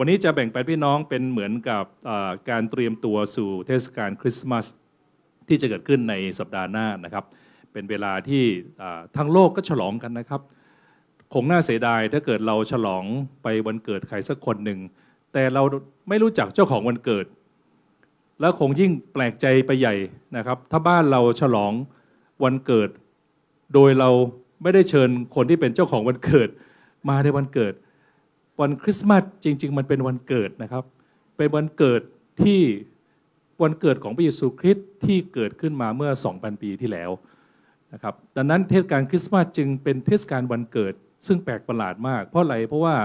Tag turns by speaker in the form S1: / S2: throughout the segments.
S1: วันนี้จะแบ่งปันพี่น้องเป็นเหมือนกับการเตรียมตัวสู่เทศกาลคริสต์มาสที่จะเกิดขึ้นในสัปดาห์หน้านะครับ เป็นเวลาที่ทั้งโลกก็ฉลองกันนะครับ คงน่าเสียดายถ้าเกิดเราฉลองไปวันเกิดใครสักคนหนึ่ง แต่เราไม่รู้จักเจ้าของวันเกิด แล้วคงยิ่งแปลกใจไปใหญ่นะครับ ถ้าบ้านเราฉลองวันเกิด โดยเราไม่ได้เชิญคนที่เป็นเจ้าของวันเกิดมาในวันเกิด วันคริสต์มาสจริง ๆ มันเป็นวันเกิดนะครับ เป็นวันเกิดที่วันเกิดของพระเยซูคริสต์ที่เกิดขึ้นมาเมื่อ 2,000 ปีที่แล้วนะครับดังนั้นเทศกาลคริสต์มาสจึงเป็นเทศกาลวันเกิด ซึ่งแปลกประหลาดมาก เพราะอะไรเพราะว่า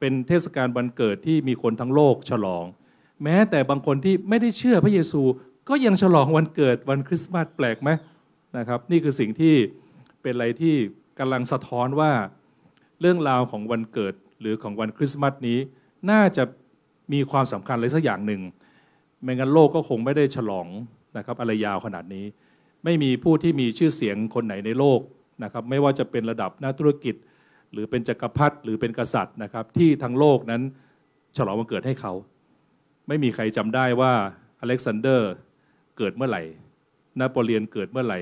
S1: เป็นเทศกาลวันเกิดที่มีคนทั้งโลกฉลอง แม้แต่บางคนที่ไม่ได้เชื่อพระเยซูก็ยังฉลองวันเกิดวันคริสต์มาสแปลกไหมนะครับ นี่คือสิ่งที่เป็นอะไรที่กำลังสะท้อนว่าเรื่องราวของวันเกิด หรือของวันคริสต์มาสนี้ น่าจะมีความสำคัญอะไรสักอย่างหนึ่ง ไม่งั้นโลกก็คงไม่ได้ฉลองนะครับอะไรยาวขนาดนี้ ไม่มีผู้ที่มีชื่อเสียงคนไหนในโลกนะครับไม่ว่าจะเป็นระดับนักธุรกิจ หรือเป็นจักรพรรดิหรือเป็นกษัตริย์นะครับที่ทั้งโลกนั้นฉลองวันเกิดให้เขา ไม่มีใครจำได้ว่าอเล็กซานเดอร์เกิดเมื่อไหร่นโปเลียนเกิดเมื่อไหร่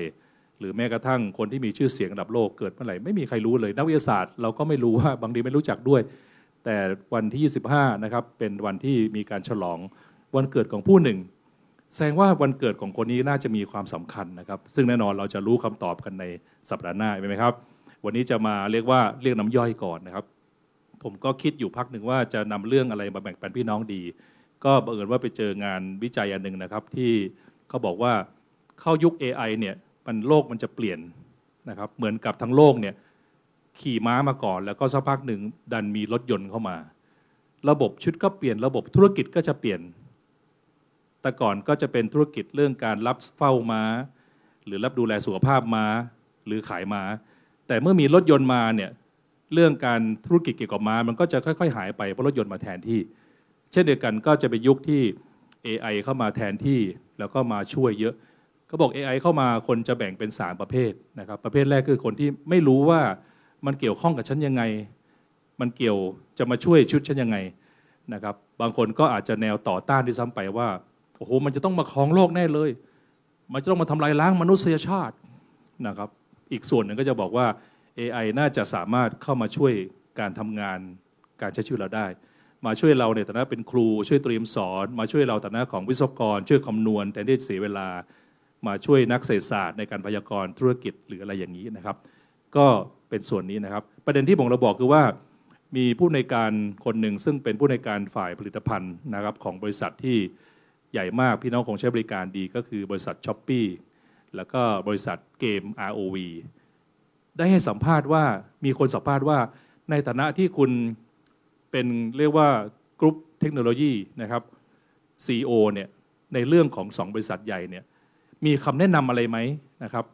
S1: หรือแม้กระทั่งคนที่มีชื่อเสียงระดับโลกเกิดเมื่อไหร่ไม่มีใครรู้เลยนักวิทยาศาสตร์เราก็ไม่รู้ว่าบางทีไม่รู้จักด้วย แต่วันที่ 25 นะครับเป็นวันที่มีการฉลองวันเกิดของผู้หนึ่ง แสดงว่าวันเกิดของคนนี้น่าจะมีความสำคัญนะครับ ซึ่งแน่นอนเราจะรู้คำตอบกันในสัปดาห์หน้าใช่ไหมครับ วันนี้จะมาเรียกว่าเรียกน้ำย่อยก่อนนะครับ ผมก็คิดอยู่พักหนึ่งว่าจะนำเรื่องอะไรมาแบ่งปันพี่น้องดี ก็บังเอิญว่าไปเจองานวิจัยอันหนึ่งนะครับที่เขาบอกว่าเข้ายุค AI เนี่ย มันโลกมันจะเปลี่ยนนะครับ เหมือนกับทั้งโลกเนี่ยขี่ม้ามาก่อน แล้วก็สักพักหนึ่งดันมีรถยนต์เข้ามา ระบบชุดก็เปลี่ยนระบบธุรกิจก็จะเปลี่ยน แต่ก่อนก็จะเป็นธุรกิจเรื่องการรับเฝ้าม้า หรือรับดูแลสุขภาพม้า หรือขายม้า แต่เมื่อมีรถยนต์มาเนี่ยเรื่องการธุรกิจเกี่ยวกับม้า มันก็จะค่อยๆ หายไปเพราะรถยนต์มาแทนที่ เช่นเดียวกันก็จะเป็นยุคที่ AI เข้ามาแทนที่แล้วก็มาช่วยเยอะ ก็บอก AI เข้ามาคนจะแบ่งเป็น 3 ประเภทนะครับ ประเภทแรกคือคนที่ไม่รู้ว่ามันเกี่ยวข้องกับฉันยังไง มันเกี่ยวจะมาช่วยชุดฉันยังไงนะครับ บางคนก็อาจจะแนวต่อต้านด้วยซ้ำไปว่าโอ้โหมันจะต้องมาครองโลกแน่เลย มันจะต้องมาทำลายล้างมนุษยชาตินะครับ อีกส่วนหนึ่งก็จะบอกว่า AI น่าจะสามารถเข้ามาช่วยการทำงานการใช้ชีวิตเราได้ มาช่วยเราในฐานะเป็นครู ช่วยเตรียมสอน มาช่วยเราฐานะของวิศวกร ช่วยคำนวณแทนที่เสียเวลา มาช่วยนักเศรษฐศาสตร์ในการพยากรณ์ธุรกิจหรืออะไรอย่างนี้นะครับ ก็เป็นส่วนนี้นะครับ ประเด็นที่ผมเราบอกคือว่ามีผู้ในการคนหนึ่งซึ่งเป็นผู้ในการฝ่ายผลิตภัณฑ์นะครับของบริษัทที่ใหญ่มากพี่น้องคงใช้บริการดีก็คือบริษัทช้อปปีแล้วก็บริษัทเกม ROV ได้ให้สัมภาษณ์ว่ามีคนสัมภาษณ์ว่าในฐานะที่คุณเป็นเรียกว่ากูรูเทคโนโลยีนะครับ CEO เนี่ยในเรื่องของสองบริษัทใหญ่เนี่ย มีคำแนะนำอะไรไหมนะครับ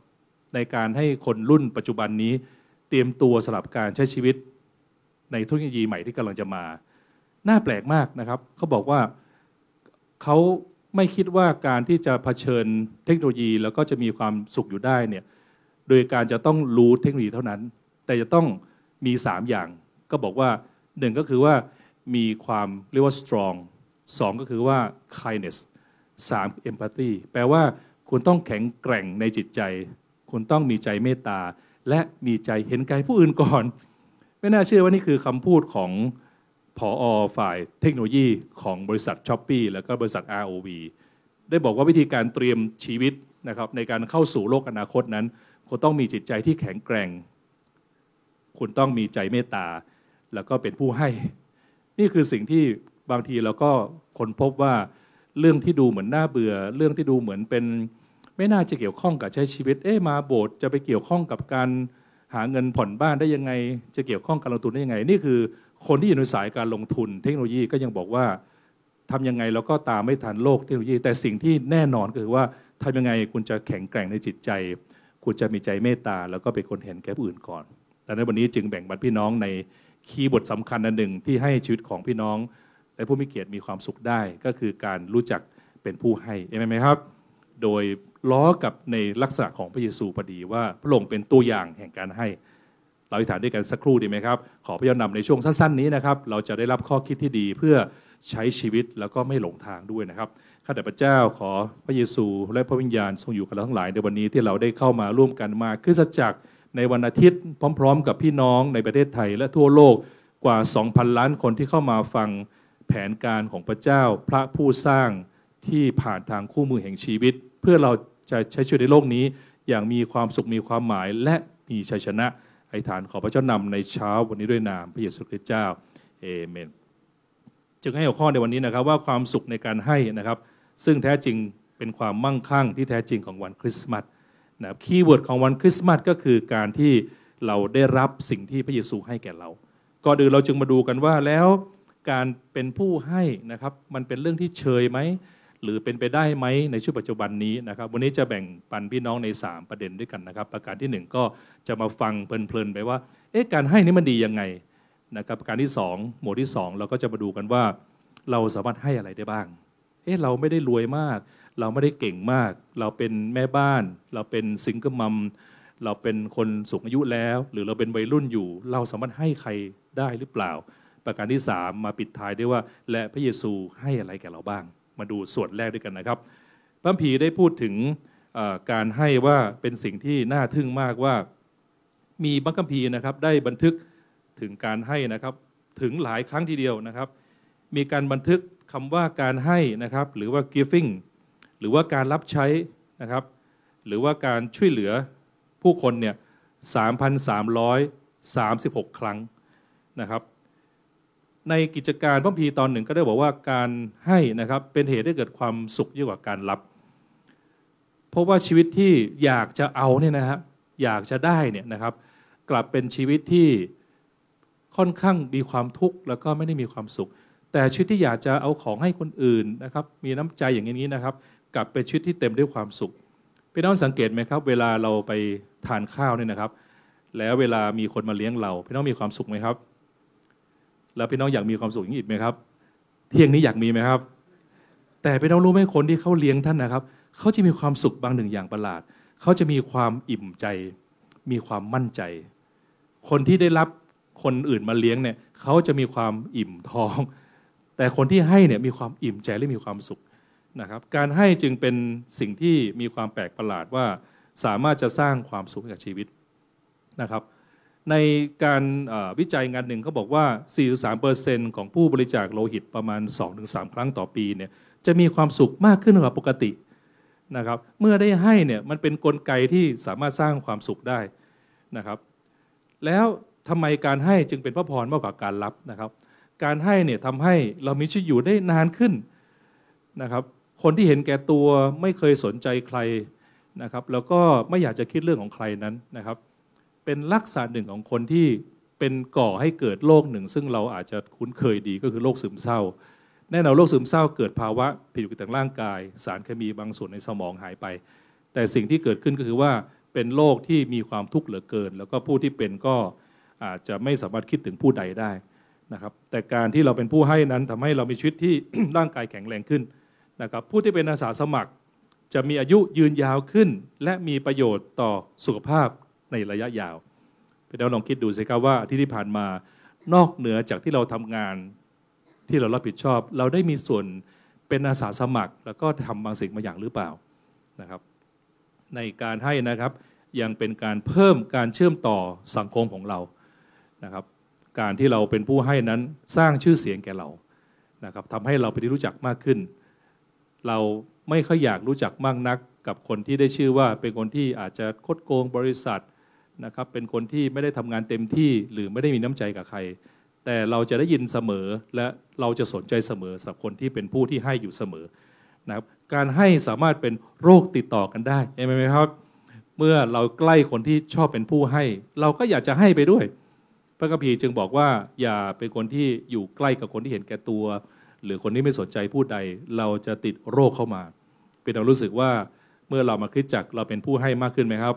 S1: ในการให้คนรุ่นปัจจุบันนี้ เตรียมตัวสำหรับการใช้ชีวิต ในเทคโนโลยีใหม่ที่กำลังจะมา น่าแปลกมากนะครับ เขาบอกว่าเขาไม่คิดว่าการที่จะเผชิญเทคโนโลยีแล้วก็จะมีความสุขอยู่ได้เนี่ยโดยการจะต้องรู้เทคโนโลยีเท่านั้น แต่จะต้องมี 3 อย่าง ก็บอกว่าหนึ่งก็คือว่ามีความเรียกว่า strong สองก็คือว่า kindness สาม empathy แปลว่า คุณต้องแข็งแกร่งในจิตใจ คุณต้องมีใจเมตตา และมีใจเห็นใจผู้อื่นก่อน ไม่น่าเชื่อว่านี่คือคำพูดของผออฝ่ายเทคโนโลยีของบริษัท s h อ p e e แล้วก็บริษัท ROV ได้บอกว่าวิธีการเตรียมชีวิตนะครับในการเข้าสู่โลกอนาคตนั้น คุณต้องมีจิตใจที่แข็งแกร่ง คุณต้องมีใจเมตตา แล้วก็เป็นผู้ให้ นี่คือสิ่งที่บางทีเราก็ค้นพบว่า เรื่องที่ดูเหมือนน่าเบื่อ เรื่องที่ดูเหมือนเป็น ไม่น่าจะเกี่ยวข้องกับใช้ชีวิต เอ๊ะมาโบสถ์จะไปเกี่ยวข้องกับการหาเงินผ่อนบ้านได้ยังไง จะเกี่ยวข้องกับการลงทุนได้ยังไง นี่คือคนที่อยู่ในสายการลงทุน เทคโนโลยีก็ยังบอกว่าทำยังไงเราก็ตามไม่ทันโลกเทคโนโลยี แต่สิ่งที่แน่นอนก็คือว่าทำยังไงคุณจะแข็งแกร่งในจิตใจ คุณจะมีใจเมตตาแล้วก็เป็นคนเห็นแก่ผู้อื่นก่อนดังนั้นวันนี้จึงแบ่งบรรพี่น้องในคีย์บทสำคัญอันหนึ่งที่ให้ชีวิตของพี่น้อง และผู้มีเกียรติมีความสุขได้ ก็คือการรู้จักเป็นผู้ให้เห็นไหมครับ โดยล้อกับในลักษณะของพระเยซูพอดีว่าพระองค์เป็นตัวอย่างแห่งการให้ เราอธิษฐานด้วยกันสักครู่ดีไหมครับ ขอพระเจ้านำในช่วงสั้นๆนี้นะครับเราจะได้รับข้อคิดที่ดีเพื่อใช้ชีวิตแล้วก็ไม่หลงทางด้วยนะครับข้าแต่พระเจ้าขอพระเยซู และพระวิญญาณทรงอยู่กับเราทั้งหลายในวันนี้ที่เราได้เข้ามาร่วมกันมาคริสตจักรในวันอาทิตย์พร้อม ๆ กับพี่น้องในประเทศไทย และทั่วโลกกว่า 2,000 ล้านคนที่เข้ามาฟัง แผนการของพระเจ้าพระผู้สร้างที่ผ่านทางคู่มือแห่งชีวิต เพื่อเราจะใช้ชีวิตในโลกนี้ อย่างมีความสุขมีความหมายและมีชัยชนะอธิษฐานขอพระเจ้านำในเช้าวันนี้ด้วยนามพระเยซูคริสต์เจ้าเอเมนจึงให้หัวข้อในวันนี้นะครับว่าความสุขในการให้นะครับ ซึ่งแท้จริงเป็นความมั่งคั่งที่แท้จริงของวันคริสต์มาสนะ keyword ของวันคริสต์มาสก็คือการที่เราได้รับสิ่งที่พระเยซูให้แก่เราก่อนอื่นเราจึงมาดูกันว่าแล้ว การเป็นผู้ให้นะครับมันเป็นเรื่องที่เชยไหมหรือเป็นไปได้ไหมในช่วงปัจจุบันนี้นะครับวันนี้จะแบ่งปันพี่น้องใน 3 ประเด็นด้วยกันนะครับ ประการที่ 1 ก็จะมาฟังเพลินๆไปว่าเอ๊ะการให้นี่มันดียังไงนะครับประการที่ 2 หมวดที่ 2 เราก็จะมาดูกันว่า เราสามารถให้อะไรได้บ้างเอ๊ะเราไม่ได้รวยมาก เราไม่ได้เก่งมาก เราเป็นแม่บ้าน เราเป็นซิงเกิลมัมเราเป็นคนสูงอายุแล้ว หรือเราเป็นวัยรุ่นอยู่ เราสามารถให้ใครได้หรือเปล่า ประการที่ 3 มาปิดท้ายด้วยว่า และพระเยซูให้อะไรแก่เราบ้าง มาดูส่วนแรกด้วยกันนะครับพระพีได้พูดถึงการให้ว่าเป็นสิ่งที่น่าทึ่งมากว่ามีบังคัมภีร์นะครับได้บันทึกถึงการให้นะครับถึงหลายครั้งทีเดียวนะครับ มีการบันทึกคำว่าการให้นะครับหรือว่า giving หรือว่าการรับใช้นะครับ หรือว่าการช่วยเหลือผู้คนเนี่ย3,336 ครั้งนะครับ ในกิจการพระคัมภีตอนหนึ่งก็ได้บอกว่าการให้นะครับเป็นเหตุให้เกิดความสุขยิ่งกว่าการรับ เพราะว่าชีวิตที่อยากจะเอาเนี่ยนะครับอยากจะได้เนี่ยนะครับ กลับเป็นชีวิตที่ค่อนข้างมีความทุกข์แล้วก็ไม่ได้มีความสุข แต่ชีวิตที่อยากจะเอาของให้คนอื่นนะครับ มีน้ำใจอย่างนี้นะครับ กลับเป็นชีวิตที่เต็มด้วยความสุขพี่น้องสังเกตไหมครับ เวลาเราไปทานข้าวเนี่ยนะครับ แล้วเวลามีคนมาเลี้ยงเราพี่น้องมีความสุขไหมครับ แล้วพี่น้องอยากมีความสุขอย่างนี้อีกไหมครับ เที่ยงนี้อยากมีไหมครับ แต่พี่น้องรู้ไหมคนที่เขาเลี้ยงท่านนะครับ เขาจะมีความสุขบางหนึ่งอย่างประหลาด เขาจะมีความอิ่มใจ มีความมั่นใจ คนที่ได้รับคนอื่นมาเลี้ยงเนี่ยเขาจะมีความอิ่มท้อง แต่คนที่ให้เนี่ยมีความอิ่มใจและมีความสุขนะครับ การให้จึงเป็นสิ่งที่มีความแปลกประหลาดว่า สามารถจะสร้างความสุขให้กับชีวิตนะครับ ในการวิจัยงานหนึ่งเขาบอกว่า 43%ของผู้บริจาคโลหิตประมาณ 2-3 ครั้งต่อปีเนี่ยจะมีความสุขมากขึ้นกว่าปกตินะครับเมื่อได้ให้เนี่ยมันเป็นนกลไกที่สามารถสร้างความสุขได้นะครับแล้วทำไมการให้จึงเป็นพระพรมากกว่าการรับนะครับ การให้เนี่ยทำให้เรามีชีวิตอยู่ได้นานขึ้นนะครับคนที่เห็นแก่ตัวไม่เคยสนใจใครนะครับแล้วก็ไม่อยากจะคิดเรื่องของใครนั้นนะครับ เป็นลักษณะหนึ่งของคนที่เป็นก่อให้เกิดโรคหนึ่ง ซึ่งเราอาจจะคุ้นเคยดีก็คือโรคซึมเศร้า แน่นอนโรคซึมเศร้าเกิดภาวะผิดปกติทางร่างกาย สารเคมีบางส่วนในสมองหายไป แต่สิ่งที่เกิดขึ้นก็คือว่าเป็นโรคที่มีความทุกข์เหลือเกิน แล้วก็ผู้ที่เป็นก็อาจจะไม่สามารถคิดถึงผู้ใดได้นะครับแต่การที่เราเป็นผู้ให้นั้นทำให้เรามีชีวิตที่ ร่างกายแข็งแรงขึ้นนะครับผู้ที่เป็นอาสาสมัคร จะมีอายุยืนยาวขึ้น และมีประโยชน์ต่อสุขภาพ ในระยะยาวพี่น้องลองคิดดูสิครับว่าที่ที่ผ่านมานอกเหนือจากที่เราทำงานที่เรารับผิดชอบ เราได้มีส่วนเป็นอาสาสมัคร แล้วก็ทำบางสิ่งบางอย่างหรือเปล่านะครับ ในการให้นะครับยังเป็นการเพิ่มการเชื่อมต่อสังคมของเรานะครับ การที่เราเป็นผู้ให้นั้นสร้างชื่อเสียงแก่เรานะครับทำให้เราเป็นที่รู้จักมากขึ้น เราไม่ค่อยอยากรู้จักมากนักกับคนที่ได้ชื่อว่าเป็นคนที่อาจจะคดโกงบริษัท นะครับเป็นคนที่ไม่ได้ทำงานเต็มที่หรือไม่ได้มีน้ำใจกับใคร แต่เราจะได้ยินเสมอและเราจะสนใจเสมอสำหรับคนที่เป็นผู้ที่ให้อยู่เสมอนะครับการให้สามารถเป็นโรคติดต่อกันได้เห็นไหมครับ เมื่อเราใกล้คนที่ชอบเป็นผู้ให้ เราก็อยากจะให้ไปด้วย พระคัมภีร์จึงบอกว่าอย่าเป็นคนที่อยู่ใกล้กับคนที่เห็นแก่ตัว หรือคนที่ไม่สนใจผู้ใด เราจะติดโรคเข้ามา เป็นเรารู้สึกว่าเมื่อเรามาคริสตจักเราเป็นผู้ให้มากขึ้นไหมครับ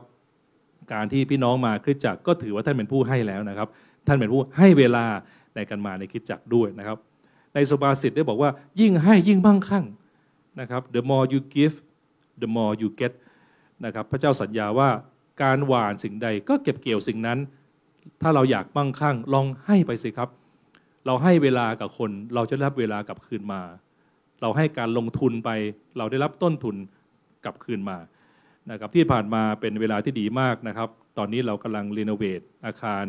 S1: การที่พี่น้องมาคริสตจักรก็ถือว่าท่านเป็นผู้ให้แล้วนะครับ ท่านเป็นผู้ให้เวลาในการมาในคริสตจักรด้วยนะครับ ในสุภาษิตได้บอกว่ายิ่งให้ยิ่งมั่งคั่งนะครับ the more you give the more you get นะครับพระเจ้าสัญญาว่าการหว่านสิ่งใดก็เก็บเกี่ยวสิ่งนั้น ถ้าเราอยากมั่งคั่งลองให้ไปสิครับ เราให้เวลากับคน เราจะได้รับเวลากลับคืนมา เราให้การลงทุนไป เราได้รับต้นทุนกลับคืนมา นะครับที่ผ่านมาเป็นเวลาที่ดีมากนะครับ ตอนนี้เรากำลังรีโนเวทอาคาร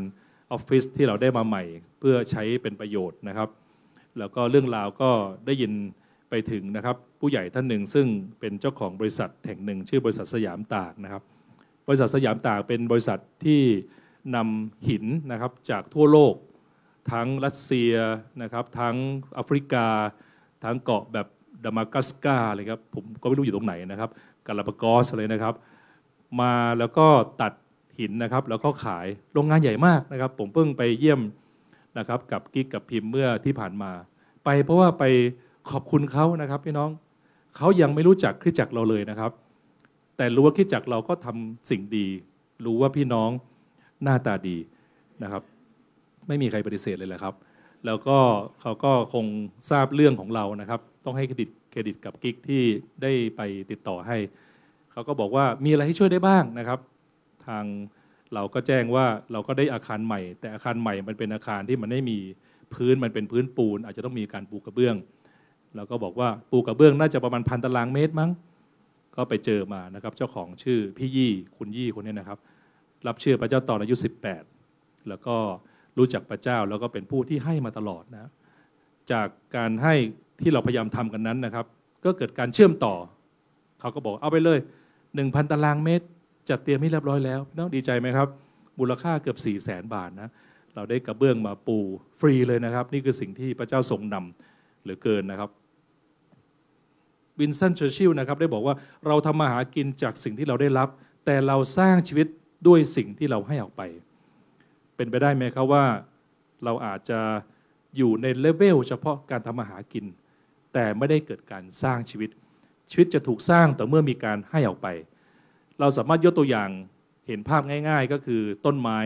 S1: ออฟฟิศที่เราได้มาใหม่ เพื่อใช้เป็นประโยชน์นะครับ แล้วก็เรื่องราวก็ได้ยินไปถึงนะครับ ผู้ใหญ่ท่านหนึ่งซึ่งเป็นเจ้าของบริษัทแห่งหนึ่ง ชื่อบริษัทสยามตากนะครับ บริษัทสยามตากเป็นบริษัทที่นำหินนะครับจากทั่วโลก ทั้งรัสเซียนะครับ ทั้งแอฟริกา ทั้งเกาะแบบดามากัสกาเลยครับผมก็ไม่รู้อยู่ตรงไหนนะครับ กาลาปากอสเลยนะครับ มาแล้วก็ตัดหินนะครับ แล้วก็ขายโรงงานใหญ่มากนะครับ ผมเพิ่งไปเยี่ยมนะครับ กับกิ๊กกับพิมพ์เมื่อที่ผ่านมา ไปเพราะว่าไปขอบคุณเขานะครับพี่น้องเขายังไม่รู้จักคริสจักรเราเลยนะครับ แต่รู้ว่าคริสจักรเราก็ทำสิ่งดี รู้ว่าพี่น้องหน้าตาดีนะครับ ไม่มีใครปฏิเสธเลยแหละครับ แล้วก็เขาก็คงทราบเรื่องของเรานะครับ ต้องให้เครดิต เครดิตกับกิ๊กที่ได้ไปติดต่อให้ เขาก็บอกว่ามีอะไรให้ช่วยได้บ้างนะครับ ทางเราก็แจ้งว่าเราก็ได้อาคารใหม่ แต่อาคารใหม่มันเป็นอาคารที่มันไม่มีพื้นมันเป็นพื้นปูน อาจจะต้องมีการปูกระเบื้องเราก็บอกว่าปูกระเบื้องน่าจะประมาณพันตารางเมตรมั้ง ก็ไปเจอมานะครับเจ้าของชื่อพี่ยี่คุณยี่คนนี้นะครับ รับเชื่อพระเจ้าตอนอายุ 18 แล้วก็รู้จักพระเจ้าแล้วก็เป็นผู้ที่ให้มาตลอดนะจากการให้ ที่เราพยายามทำกันนั้นนะครับ ก็เกิดการเชื่อมต่อ เขาก็บอกเอาไปเลย 1,000 ตารางเมตร จัดเตรียมให้เรียบร้อยแล้วน้องดีใจไหมครับ มูลค่าเกือบ 4 0 0แสนบาทนะเราได้กระเบื้องมาปูฟรีเลยนะครับ นี่คือสิ่งที่พระเจ้าทรงนำเหลือเกินนะครับวินสตันเชอร์ชิลนะครับได้บอกว่าเราทำมาหากินจากสิ่งที่เราได้รับ แต่เราสร้างชีวิตด้วยสิ่งที่เราให้ออกไป เป็นไปได้ไหมครับว่าเราอาจจะอยู่ในเลเวลเฉพาะการทำมาหากิน แต่ไม่ได้เกิดการสร้างชีวิต ชีวิตจะถูกสร้างต่อเมื่อมีการให้ออกไป เราสามารถยกตัวอย่างเห็นภาพง่าย ๆ ก็คือต้นไม้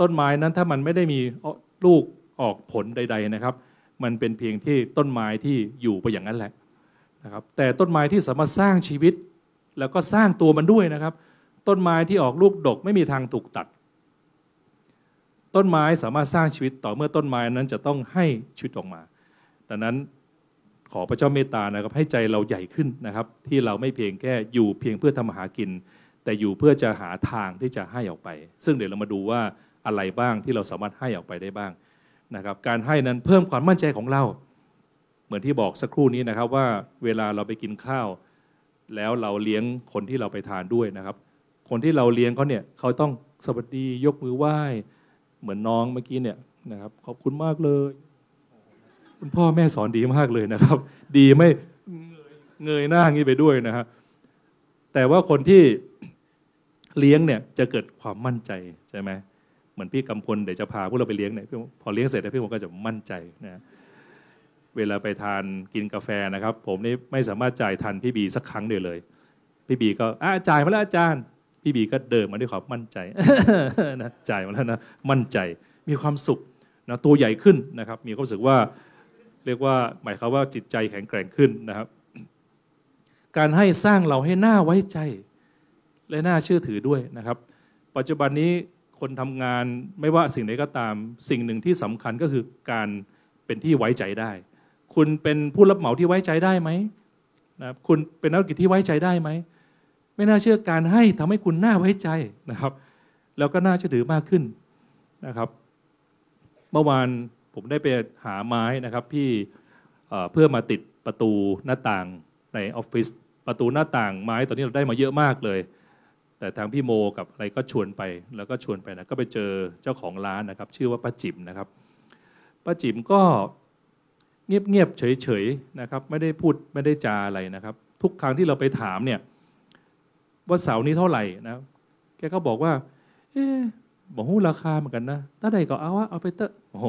S1: ต้นไม้นั้นถ้ามันไม่ได้มีลูกออกผลใด ๆนะครับ มันเป็นเพียงที่ต้นไม้ที่อยู่ไปอย่างนั้นแหละนะครับแต่ต้นไม้ที่สามารถสร้างชีวิต แล้วก็สร้างตัวมันด้วยนะครับ ต้นไม้ที่ออกลูกดกไม่มีทางถูกตัด ต้นไม้สามารถสร้างชีวิตต่อเมื่อต้นไม้นั้นจะต้องให้ชีวิตออกมา ดังนั้น ขอพระเจ้าเมตตานะครับให้ใจเราใหญ่ขึ้นนะครับ ที่เราไม่เพียงแค่อยู่เพียงเพื่อทำมาหากิน แต่อยู่เพื่อจะหาทางที่จะให้ออกไป ซึ่งเดี๋ยวเรามาดูว่าอะไรบ้างที่เราสามารถให้ออกไปได้บ้างนะครับการให้นั้นเพิ่มความมั่นใจของเรา เหมือนที่บอกสักครู่นี้นะครับว่าเวลาเราไปกินข้าว แล้วเราเลี้ยงคนที่เราไปทานด้วยนะครับ คนที่เราเลี้ยงเขาเนี่ยเขาต้องสวัสดียกมือไหว้ เหมือนน้องเมื่อกี้เนี่ยนะครับขอบคุณมากเลย คุณพ่อแม่สอนดีมากเลยนะครับ ดีไม่เงยหน้างี้ไปด้วยนะครับแต่ว่าคนที่เลี้ยงเนี่ยจะเกิดความมั่นใจใช่ไหมเหมือนพี่กำพลเดี๋ยวจะพาพวกเราไปเลี้ยงเนี่ยพอเลี้ยงเสร็จแล้วพี่ผมก็จะมั่นใจนะเวลาไปทานกินกาแฟนะครับ ผมนี่ไม่สามารถจ่ายทันพี่บีสักครั้งเดียวเลย พี่บีก็อ่าจ่ายมาแล้วอาจารย์ พี่บีก็เดินมาด้วยความมั่นใจนะจ่ายมาแล้วนะมั่นใจมีความสุขนะตัวใหญ่ขึ้นนะครับ มีความรู้สึกว่า เรียกว่าหมายความว่าจิตใจแข็งแกร่งขึ้นนะครับ การให้สร้างเราให้หน้าไว้ใจ และน่าเชื่อถือด้วยนะครับ ปัจจุบันนี้คนทำงานไม่ว่าสิ่งใดก็ตาม สิ่งหนึ่งที่สำคัญก็คือการเป็นที่ไว้ใจได้ คุณเป็นผู้รับเหมาที่ไว้ใจได้ไหมนะครับคุณเป็นนักกิจที่ไว้ใจได้ไหมไม่น่าเชื่อการให้ทำให้คุณน่าไว้ใจนะครับ แล้วก็น่าเชื่อถือมากขึ้นนะครับ เมื่อวาน ผมได้ไปหาไม้นะครับพี่เพื่อมาติดประตูหน้าต่างในออฟฟิศประตูหน้าต่างไม้ตอนนี้เราได้มาเยอะมากเลย แต่ทางพี่โมกับอะไรก็ชวนไปแล้วก็ชวนไปนะก็ไปเจอเจ้าของร้านนะครับ ชื่อว่าป้าจิ๋มนะครับป้าจิ๋มก็เงียบๆเฉยๆนะครับ ไม่ได้พูดไม่ได้จาอะไรนะครับ ทุกครั้งที่เราไปถามเนี่ยว่าเสานี้เท่าไหร่นะแกก็บอกว่า เอ๊บอกหูราคาเหมือนกันนะถ้าใดก็เอาวะเอาไปเตอะโอ้โห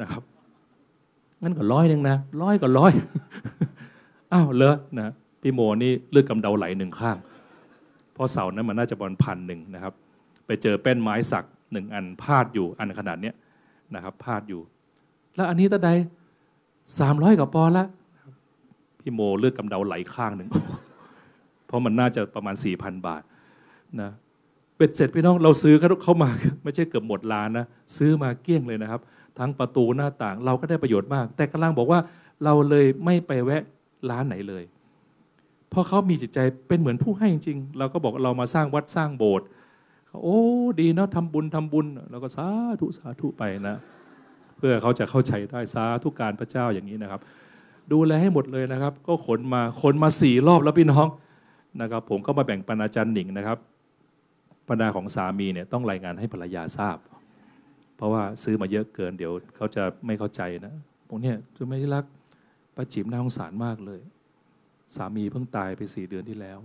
S1: นะครับงั้นก็ร้อยหนึ่งนะร้อยก็ร้อยอ้าวเลอะนะพี่โมนี่เลือดกำเดาไหลหนึ่งข้าง เพราะเสานั้นมันน่าจะบอลพันหนึ่งนะครับ ไปเจอแป้นไม้สักหนึ่งอันพาดอยู่อันขนาดเนี้ยนะครับ พาดอยู่ แล้วอันนี้ตาใดสามร้อยกับปอละพี่โมเลือดกำเดาไหลข้างหนึ่งเพราะมันน่าจะประมาณสี่พันบาทนะเป็ดเสร็จพี่น้องเราซื้อเขาเข้ามาไม่ใช่เกือบหมดร้านนะซื้อมาเกี้ยงเลยนะครับ ทั้งประตูหน้าต่าง เราก็ได้ประโยชน์มาก แต่กำลังบอกว่าเราเลยไม่ไปแวะร้านไหนเลย เพราะเขามีจิตใจเป็นเหมือนผู้ให้จริงๆ เราก็บอกเรามาสร้างวัดสร้างโบสถ์เขาโอ้ดีเนาะทำบุญทำบุญเราก็สาธุสาธุไปนะ เพื่อเขาจะเข้าใจได้สาธุการพระเจ้าอย่างนี้นะครับ ดูแลให้หมดเลยนะครับ ก็ขนมาขนมาสี่รอบแล้วพี่น้องนะครับ ผมก็มาแบ่งปันอาจารย์หนิงนะครับปัญหาของสามีเนี่ยต้องรายงานให้ภรรยาทราบ เพราะว่าซื้อมาเยอะเกินเดี๋ยวเขาจะไม่เข้าใจนะพวกเนี้ยจะไม่รักป้าจิ๋มน่าสงสารมากเลย สามีเพิ่งตายไปสี่เดือนที่แล้ว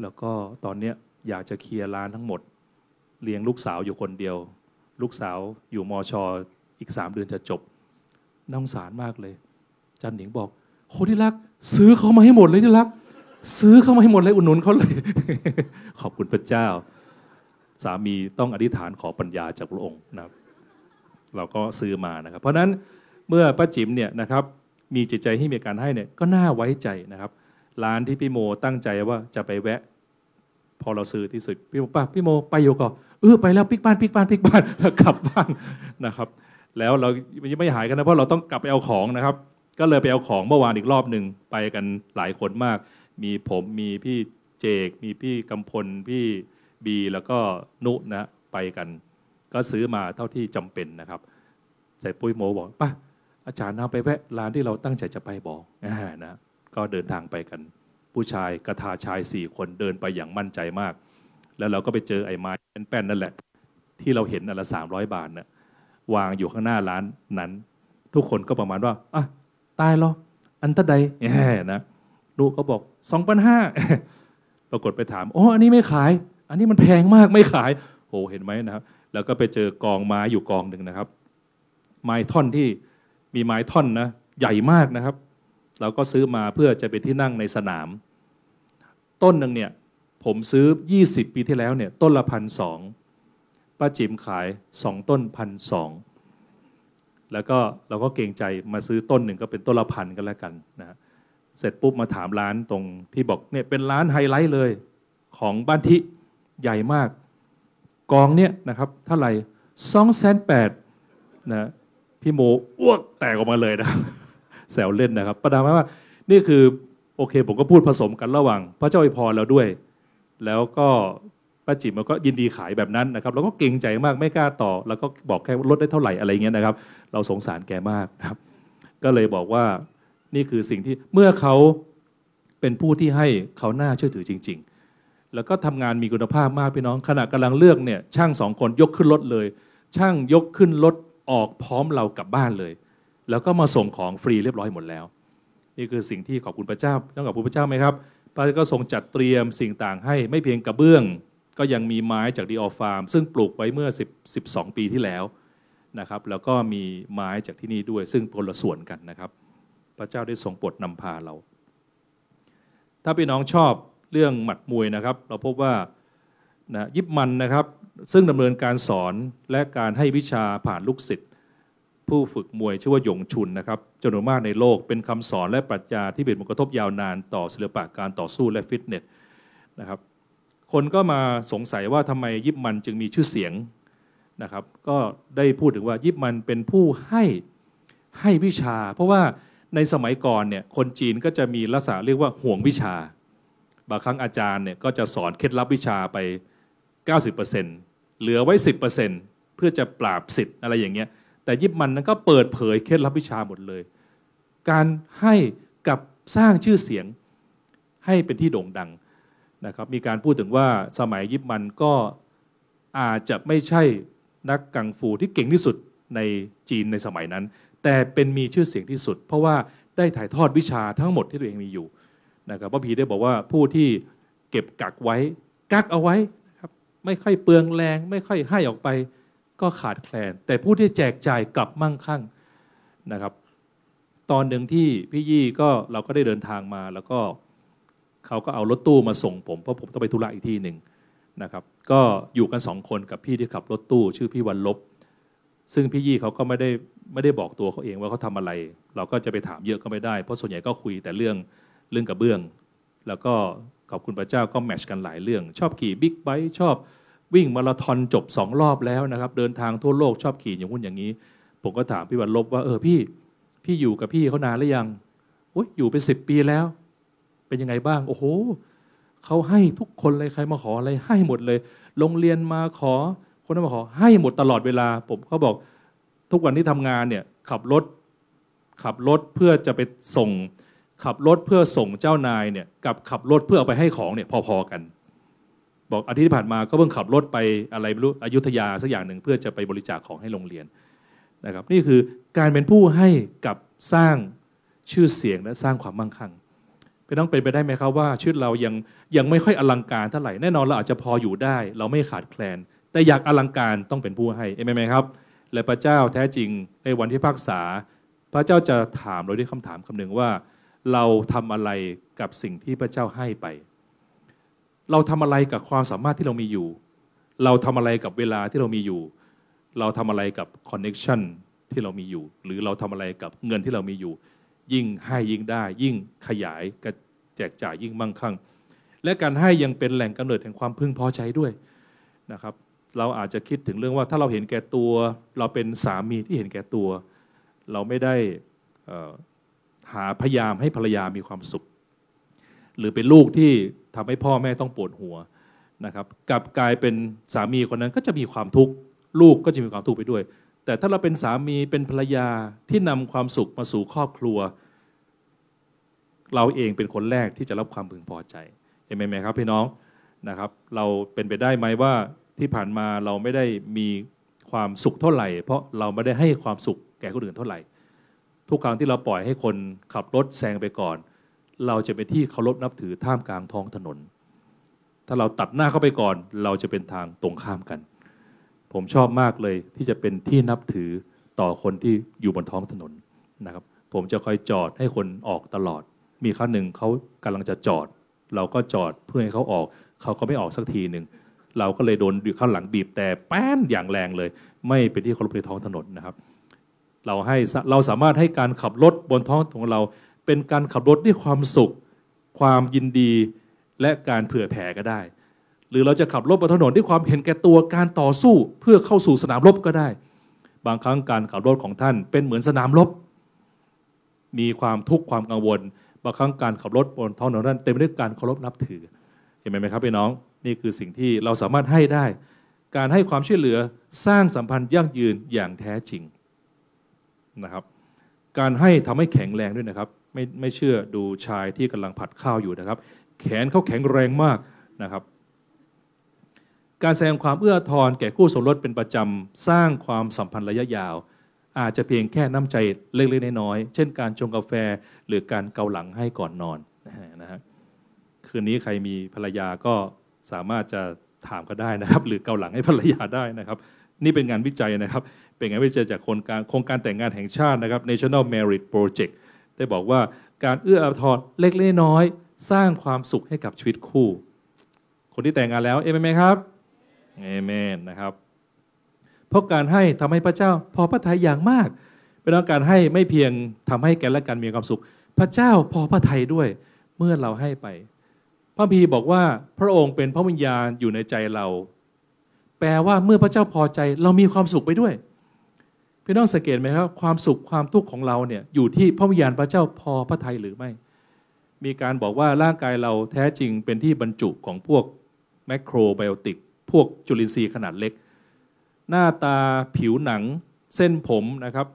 S1: แล้วก็ตอนเนี้ยอยากจะเคลียร์ร้านทั้งหมด เลี้ยงลูกสาวอยู่คนเดียว ลูกสาวอยู่มอชออีกสามเดือนจะจบน่าสงสารมากเลย จันหนิงบอกโคที่รัก ซื้อเขามาให้หมดเลยที่รัก ซื้อเขามาให้หมดเลยอุดหนุนเขาเลย ขอบคุณพระเจ้า สามีต้องอธิษฐานขอปัญญาจากพระองค์นะครับ เราก็ซื้อมานะครับ เพราะฉะนั้นเมื่อป้าจิ๋มเนี่ยนะครับมีจิตใจที่มีการให้เนี่ยก็น่าไว้ใจนะครับ ร้านที่พี่โมตั้งใจว่าจะไปแวะ พอเราซื้อที่สุดพี่โมป้าพี่โมไปอยู่ก่อนเออไปแล้วปิกบ้านปิกบ้านปิกบ้านแล้วกลับบ้านนะครับ แล้วเรายังไม่หายกันนะเพราะเราต้องกลับไปเอาของนะครับ ก็เลยไปเอาของเมื่อวานอีกรอบหนึ่งไปกันหลายคนมาก มีผมมีพี่เจก มีพี่กำพลพี่ บีแล้วก็นุนะไปกัน ก็ซื้อมาเท่าที่จำเป็นนะครับใส่ปุ้ยโมบอกป่ะอาจารย์เอาไปแวะร้านที่เราตั้งใจจะไปบอกนะก็เดินทางไปกัน ผู้ชายกระทาชายสี่คนเดินไปอย่างมั่นใจมาก แล้วเราก็ไปเจอไอ้ไม้แป้นนั่นแหละ ที่เราเห็นอันละสามร้อยบาทนะวางอยู่ข้างหน้าร้านนั้น ทุกคนก็ประมาณว่าอะตายหรออันตะใดแหนะนุก็บอกสองพันห้าปรากฏไปถาม โอ๋ออันนี้ไม่ขาย อันนี้มันแพงมากไม่ขายโอ้เห็นไหมนะครับ แล้วก็ไปเจอกองไม้อยู่กองหนึ่งนะครับ ไม้ท่อนที่มีไม้ท่อนนะใหญ่มากนะครับ เราก็ซื้อมาเพื่อจะเป็นที่นั่งในสนาม ต้นหนึ่งเนี่ยผมซื้อ 20 ปีที่แล้วเนี่ยต้นละพันสองป้าจิมขาย2ต้นพันสองแล้วก็เราก็เกรงใจมาซื้อต้นหนึ่งก็เป็นต้นละพันกันแล้วกันนะฮะเสร็จปุ๊บมาถามร้านตรงที่บอกเนี่ยเป็นร้านไฮไลท์เลยของบ้านทิ ใหญ่มาก กองเนี่ยนะครับเท่าไหร่สองแสนแปดนะพี่โมอ้วกแตกออกมาเลยนะแซวเล่นนะครับประดามว่า นี่คือโอเค ผมก็พูดผสมกันระหว่าง พระเจ้าอวยพรเราด้วย แล้วก็ป้าจิ๋มเราก็ยินดีขายแบบนั้นนะครับเราก็เกรงใจมากไม่กล้าต่อ แล้วก็บอกแค่ลดได้เท่าไหร่อะไรเงี้ยนะครับ เราสงสารแกมากนะครับ ก็เลยบอกว่านี่คือสิ่งที่เมื่อเขาเป็นผู้ที่ให้เขาน่าเชื่อถือจริง ๆ แล้วก็ทำงานมีคุณภาพมากพี่น้องขณะกำลังเลือกเนี่ยช่างสองคนยกขึ้นรถเลย ช่างยกขึ้นรถออกพร้อมเรากลับบ้านเลย แล้วก็มาส่งของฟรีเรียบร้อยหมดแล้ว นี่คือสิ่งที่ขอบคุณพระเจ้าต้องขอบคุณพระเจ้าไหมครับพระก็ทรงจัดเตรียมสิ่งต่างให้ไม่เพียงกระเบื้อง ก็ยังมีไม้จากดีออฟาร์มซึ่งปลูกไว้เมื่อ10 12 ปีที่แล้วนะครับแล้วก็มีไม้จากที่นี่ด้วยซึ่งคนละส่วนกันนะครับ พระเจ้าได้ทรงโปรดนำพาเรา ถ้าพี่น้องชอบ เรื่องหมัดมวยนะครับ เราพบว่านะยิบมันนะครับ ซึ่งดำเนินการสอนและการให้วิชาผ่านลูกศิษย์ผู้ฝึกมวยชื่อว่าหยงชุนนะครับจำนวนมากในโลกเป็นคำสอนและปรัชญาที่เป็นผลกระทบยาวนานต่อศิลปะการต่อสู้และฟิตเนสนะครับ คนก็มาสงสัยว่าทำไมยิบมันจึงมีชื่อเสียงนะครับ ก็ได้พูดถึงว่ายิบมันเป็นผู้ให้ให้วิชา เพราะว่าในสมัยก่อนเนี่ยคนจีนก็จะมีลักษณะเรียกว่าห่วงวิชา บางครั้งอาจารย์เนี่ยก็จะสอนเคล็ดลับวิชาไป 90%เหลือไว้ 10%เพื่อจะปราบสิทธิ์อะไรอย่างเงี้ยแต่ยิบมันนั้นก็เปิดเผยเคล็ดลับวิชาหมดเลย การให้กับสร้างชื่อเสียงให้เป็นที่โด่งดังนะครับมีการพูดถึงว่าสมัยยิบมันก็อาจจะไม่ใช่นักกังฟูที่เก่งที่สุดในจีนในสมัยนั้น แต่เป็นมีชื่อเสียงที่สุด เพราะว่าได้ถ่ายทอดวิชาทั้งหมดที่ตัวเองมีอยู่ นะครับพระพีได้บอกว่าผู้ที่เก็บกักไว้กักเอาไว้นะครับไม่ค่อยเปลืองแรง ไม่ค่อยให้ออกไป ก็ขาดแคลน แต่ผู้ที่แจกจ่ายกลับมั่งคั่งนะครับ ตอนหนึ่งที่พี่ยี่ก็เราก็ได้เดินทางมา แล้วก็เขาก็เอารถตู้มาส่งผมเพราะผมต้องไปธุระอีกที่หนึ่งนะครับ ก็อยู่กันสองคนกับพี่ที่ขับรถตู้ ชื่อพี่วันลบ ซึ่งพี่ยี่เขาก็ไม่ได้ไม่ได้บอกตัวเขาเองว่าเขาทำอะไร เราก็จะไปถามเยอะก็ไม่ได้ เพราะส่วนใหญ่ก็คุยแต่เรื่อง เรื่องกระเบื้อง แล้วก็ขอบคุณพระเจ้าก็แมชกันหลายเรื่อง ชอบขี่บิ๊กไบค์ชอบวิ่งมาราธอนจบสองรอบแล้วนะครับ เดินทางทั่วโลกชอบขี่อย่างนู้นอย่างนี้ ผมก็ถามพี่วันลบว่าเออพี่พี่อยู่กับพี่เขานานหรือยังโอ้ยอยู่เป็นสิบปีแล้ว เป็นยังไงบ้าง โอ้โหเขาให้ทุกคนเลยใครมาขออะไรให้หมดเลย โรงเรียนมาขอ คนนั้นมาขอ ให้หมดตลอดเวลา ผมเขาบอกทุกวันที่ทำงานเนี่ยขับรถขับรถเพื่อจะไปส่ง ขับรถเพื่อส่งเจ้านายเนี่ยกับขับรถเพื่อเอาไปให้ของเนี่ยพอๆกัน บอกอาทิตย์ที่ผ่านมาก็เพิ่งขับรถไปอะไรไม่รู้อยุธยาสักอย่างหนึ่งเพื่อจะไปบริจาคของให้โรงเรียนนะครับนี่คือการเป็นผู้ให้กับสร้างชื่อเสียงและสร้างความมั่งคั่งเป็นต้องเป็นไปได้ไหมครับว่าชีวิตเรายังยังไม่ค่อยอลังการเท่าไหร่แน่นอนเราอาจจะพออยู่ได้ เราไม่ขาดแคลน แต่อยากอลังการต้องเป็นผู้ให้เอเมนไหมครับ และพระเจ้าแท้จริงในวันที่พักษา พระเจ้าจะถามเราด้วยคำถามคำหนึ่งว่า เราทำอะไรกับสิ่งที่พระเจ้าให้ไป เราทำอะไรกับความสามารถที่เรามีอยู่ เราทำอะไรกับเวลาที่เรามีอยู่ เราทำอะไรกับคอนเน็ชันที่เรามีอยู่ หรือเราทำอะไรกับเงินที่เรามีอยู่ ยิ่งให้ยิ่งได้ ยิ่งขยายกระแจกจ่ายยิ่งมั่งคั่ง และการให้ยังเป็นแหล่งกำเนิดแห่งความพึงพอใจด้วยนะครับ เราอาจจะคิดถึงเรื่องว่าถ้าเราเห็นแก่ตัว เราเป็นสามีที่เห็นแก่ตัว เราไม่ได้ หาพยายามให้ภรรยามีความสุข หรือเป็นลูกที่ทำให้พ่อแม่ต้องปวดหัวนะครับกลับกลายเป็นสามีคนนั้นก็จะมีความทุกข์ลูกก็จะมีความทุกข์ไปด้วย แต่ถ้าเราเป็นสามีเป็นภรรยาที่นำความสุขมาสู่ครอบครัว เราเองเป็นคนแรกที่จะรับความพึงพอใจเห็นไหมครับพี่น้องนะครับ เราเป็นไปได้ไหมว่าที่ผ่านมาเราไม่ได้มีความสุขเท่าไหร่ เพราะเราไม่ได้ให้ความสุขแก่คนอื่นเท่าไหร่ ทุกครั้งที่เราปล่อยให้คนขับรถแซงไปก่อน เราจะเป็นที่เคารพนับถือท่ามกลางท้องถนน ถ้าเราตัดหน้าเข้าไปก่อน เราจะเป็นทางตรงข้ามกัน ผมชอบมากเลยที่จะเป็นที่นับถือต่อคนที่อยู่บนท้องถนนนะครับ ผมจะคอยจอดให้คนออกตลอด มีครั้งหนึ่งเขากำลังจะจอด เราก็จอดเพื่อให้เขาออกเขาก็ไม่ออกสักทีหนึ่งเราก็เลยโดนข้างหลังบีบแต่แป้นอย่างแรงเลย ไม่เป็นที่เคารพในท้องถนนนะครับ เราให้เราสามารถให้การขับรถบนท้องของเรา เป็นการขับรถด้วยความสุข ความยินดีและการเผื่อแผ่ก็ได้ หรือเราจะขับรถบนถนนด้วยความเห็นแก่ตัวการต่อสู้เพื่อเข้าสู่สนามรบก็ได้ บางครั้งการขับรถของท่านเป็นเหมือนสนามรบ มีความทุกข์ความกังวล บางครั้งการขับรถบนท้องถนนนั้นเต็มไปด้วยการเคารพนับถือ เห็นไหมครับพี่น้องนี่คือสิ่งที่เราสามารถให้ได้ การให้ความช่วยเหลือสร้างสัมพันธ์ยั่งยืนอย่างแท้จริง นะครับ การให้ทำให้แข็งแรงด้วยนะครับ ไม่ไม่เชื่อดูชายที่กำลังผัดข้าวอยู่นะครับ แขนเขาแข็งแรงมากนะครับ การแสดงความเอื้อทอนแก่คู่สมรสเป็นประจำสร้างความสัมพันธ์ระยะยาว อาจจะเพียงแค่น้ำใจเล็กๆน้อยๆเช่น การชงกาแฟหรือการเกาหลังให้ก่อนนอนนะฮะคืนนี้ใครมีภรรยาก็สามารถจะถามก็ได้นะครับ หรือเกาหลังให้ภรรยาได้นะครับ นี่เป็นงานวิจัยนะครับ เป็นงานวิจัยจากโครงการโครงการแต่งงานแห่งชาตินะครับ National Merit Project ได้บอกว่าการเอื้ออาทรเล็กๆน้อยสร้างความสุขให้กับชีวิตคู่ คนที่แต่งงานแล้ว เอเมนไหมครับเอเมนนะครับ เพราะการให้ทำให้พระเจ้าพอพระทัยอย่างมากเป็นการให้ไม่เพียงทำให้แกและกันมีความสุข พระเจ้าพอพระทัยด้วยเมื่อเราให้ไป พระพีบอกว่าพระองค์เป็นพระวิญญาณอยู่ในใจเรา แปลว่าเมื่อพระเจ้าพอใจเรามีความสุขไปด้วย พี่น้องสังเกตไหมครับความสุขความทุกข์ของเราเนี่ยอยู่ที่พระวิญญาณพระเจ้าพอพระทัยหรือไม่ มีการบอกว่าร่างกายเราแท้จริงเป็นที่บรรจุของพวกแมคโครไบโอติก พวกจุลินทรีย์ขนาดเล็ก หน้าตาผิวหนัง เส้นผมนะครับ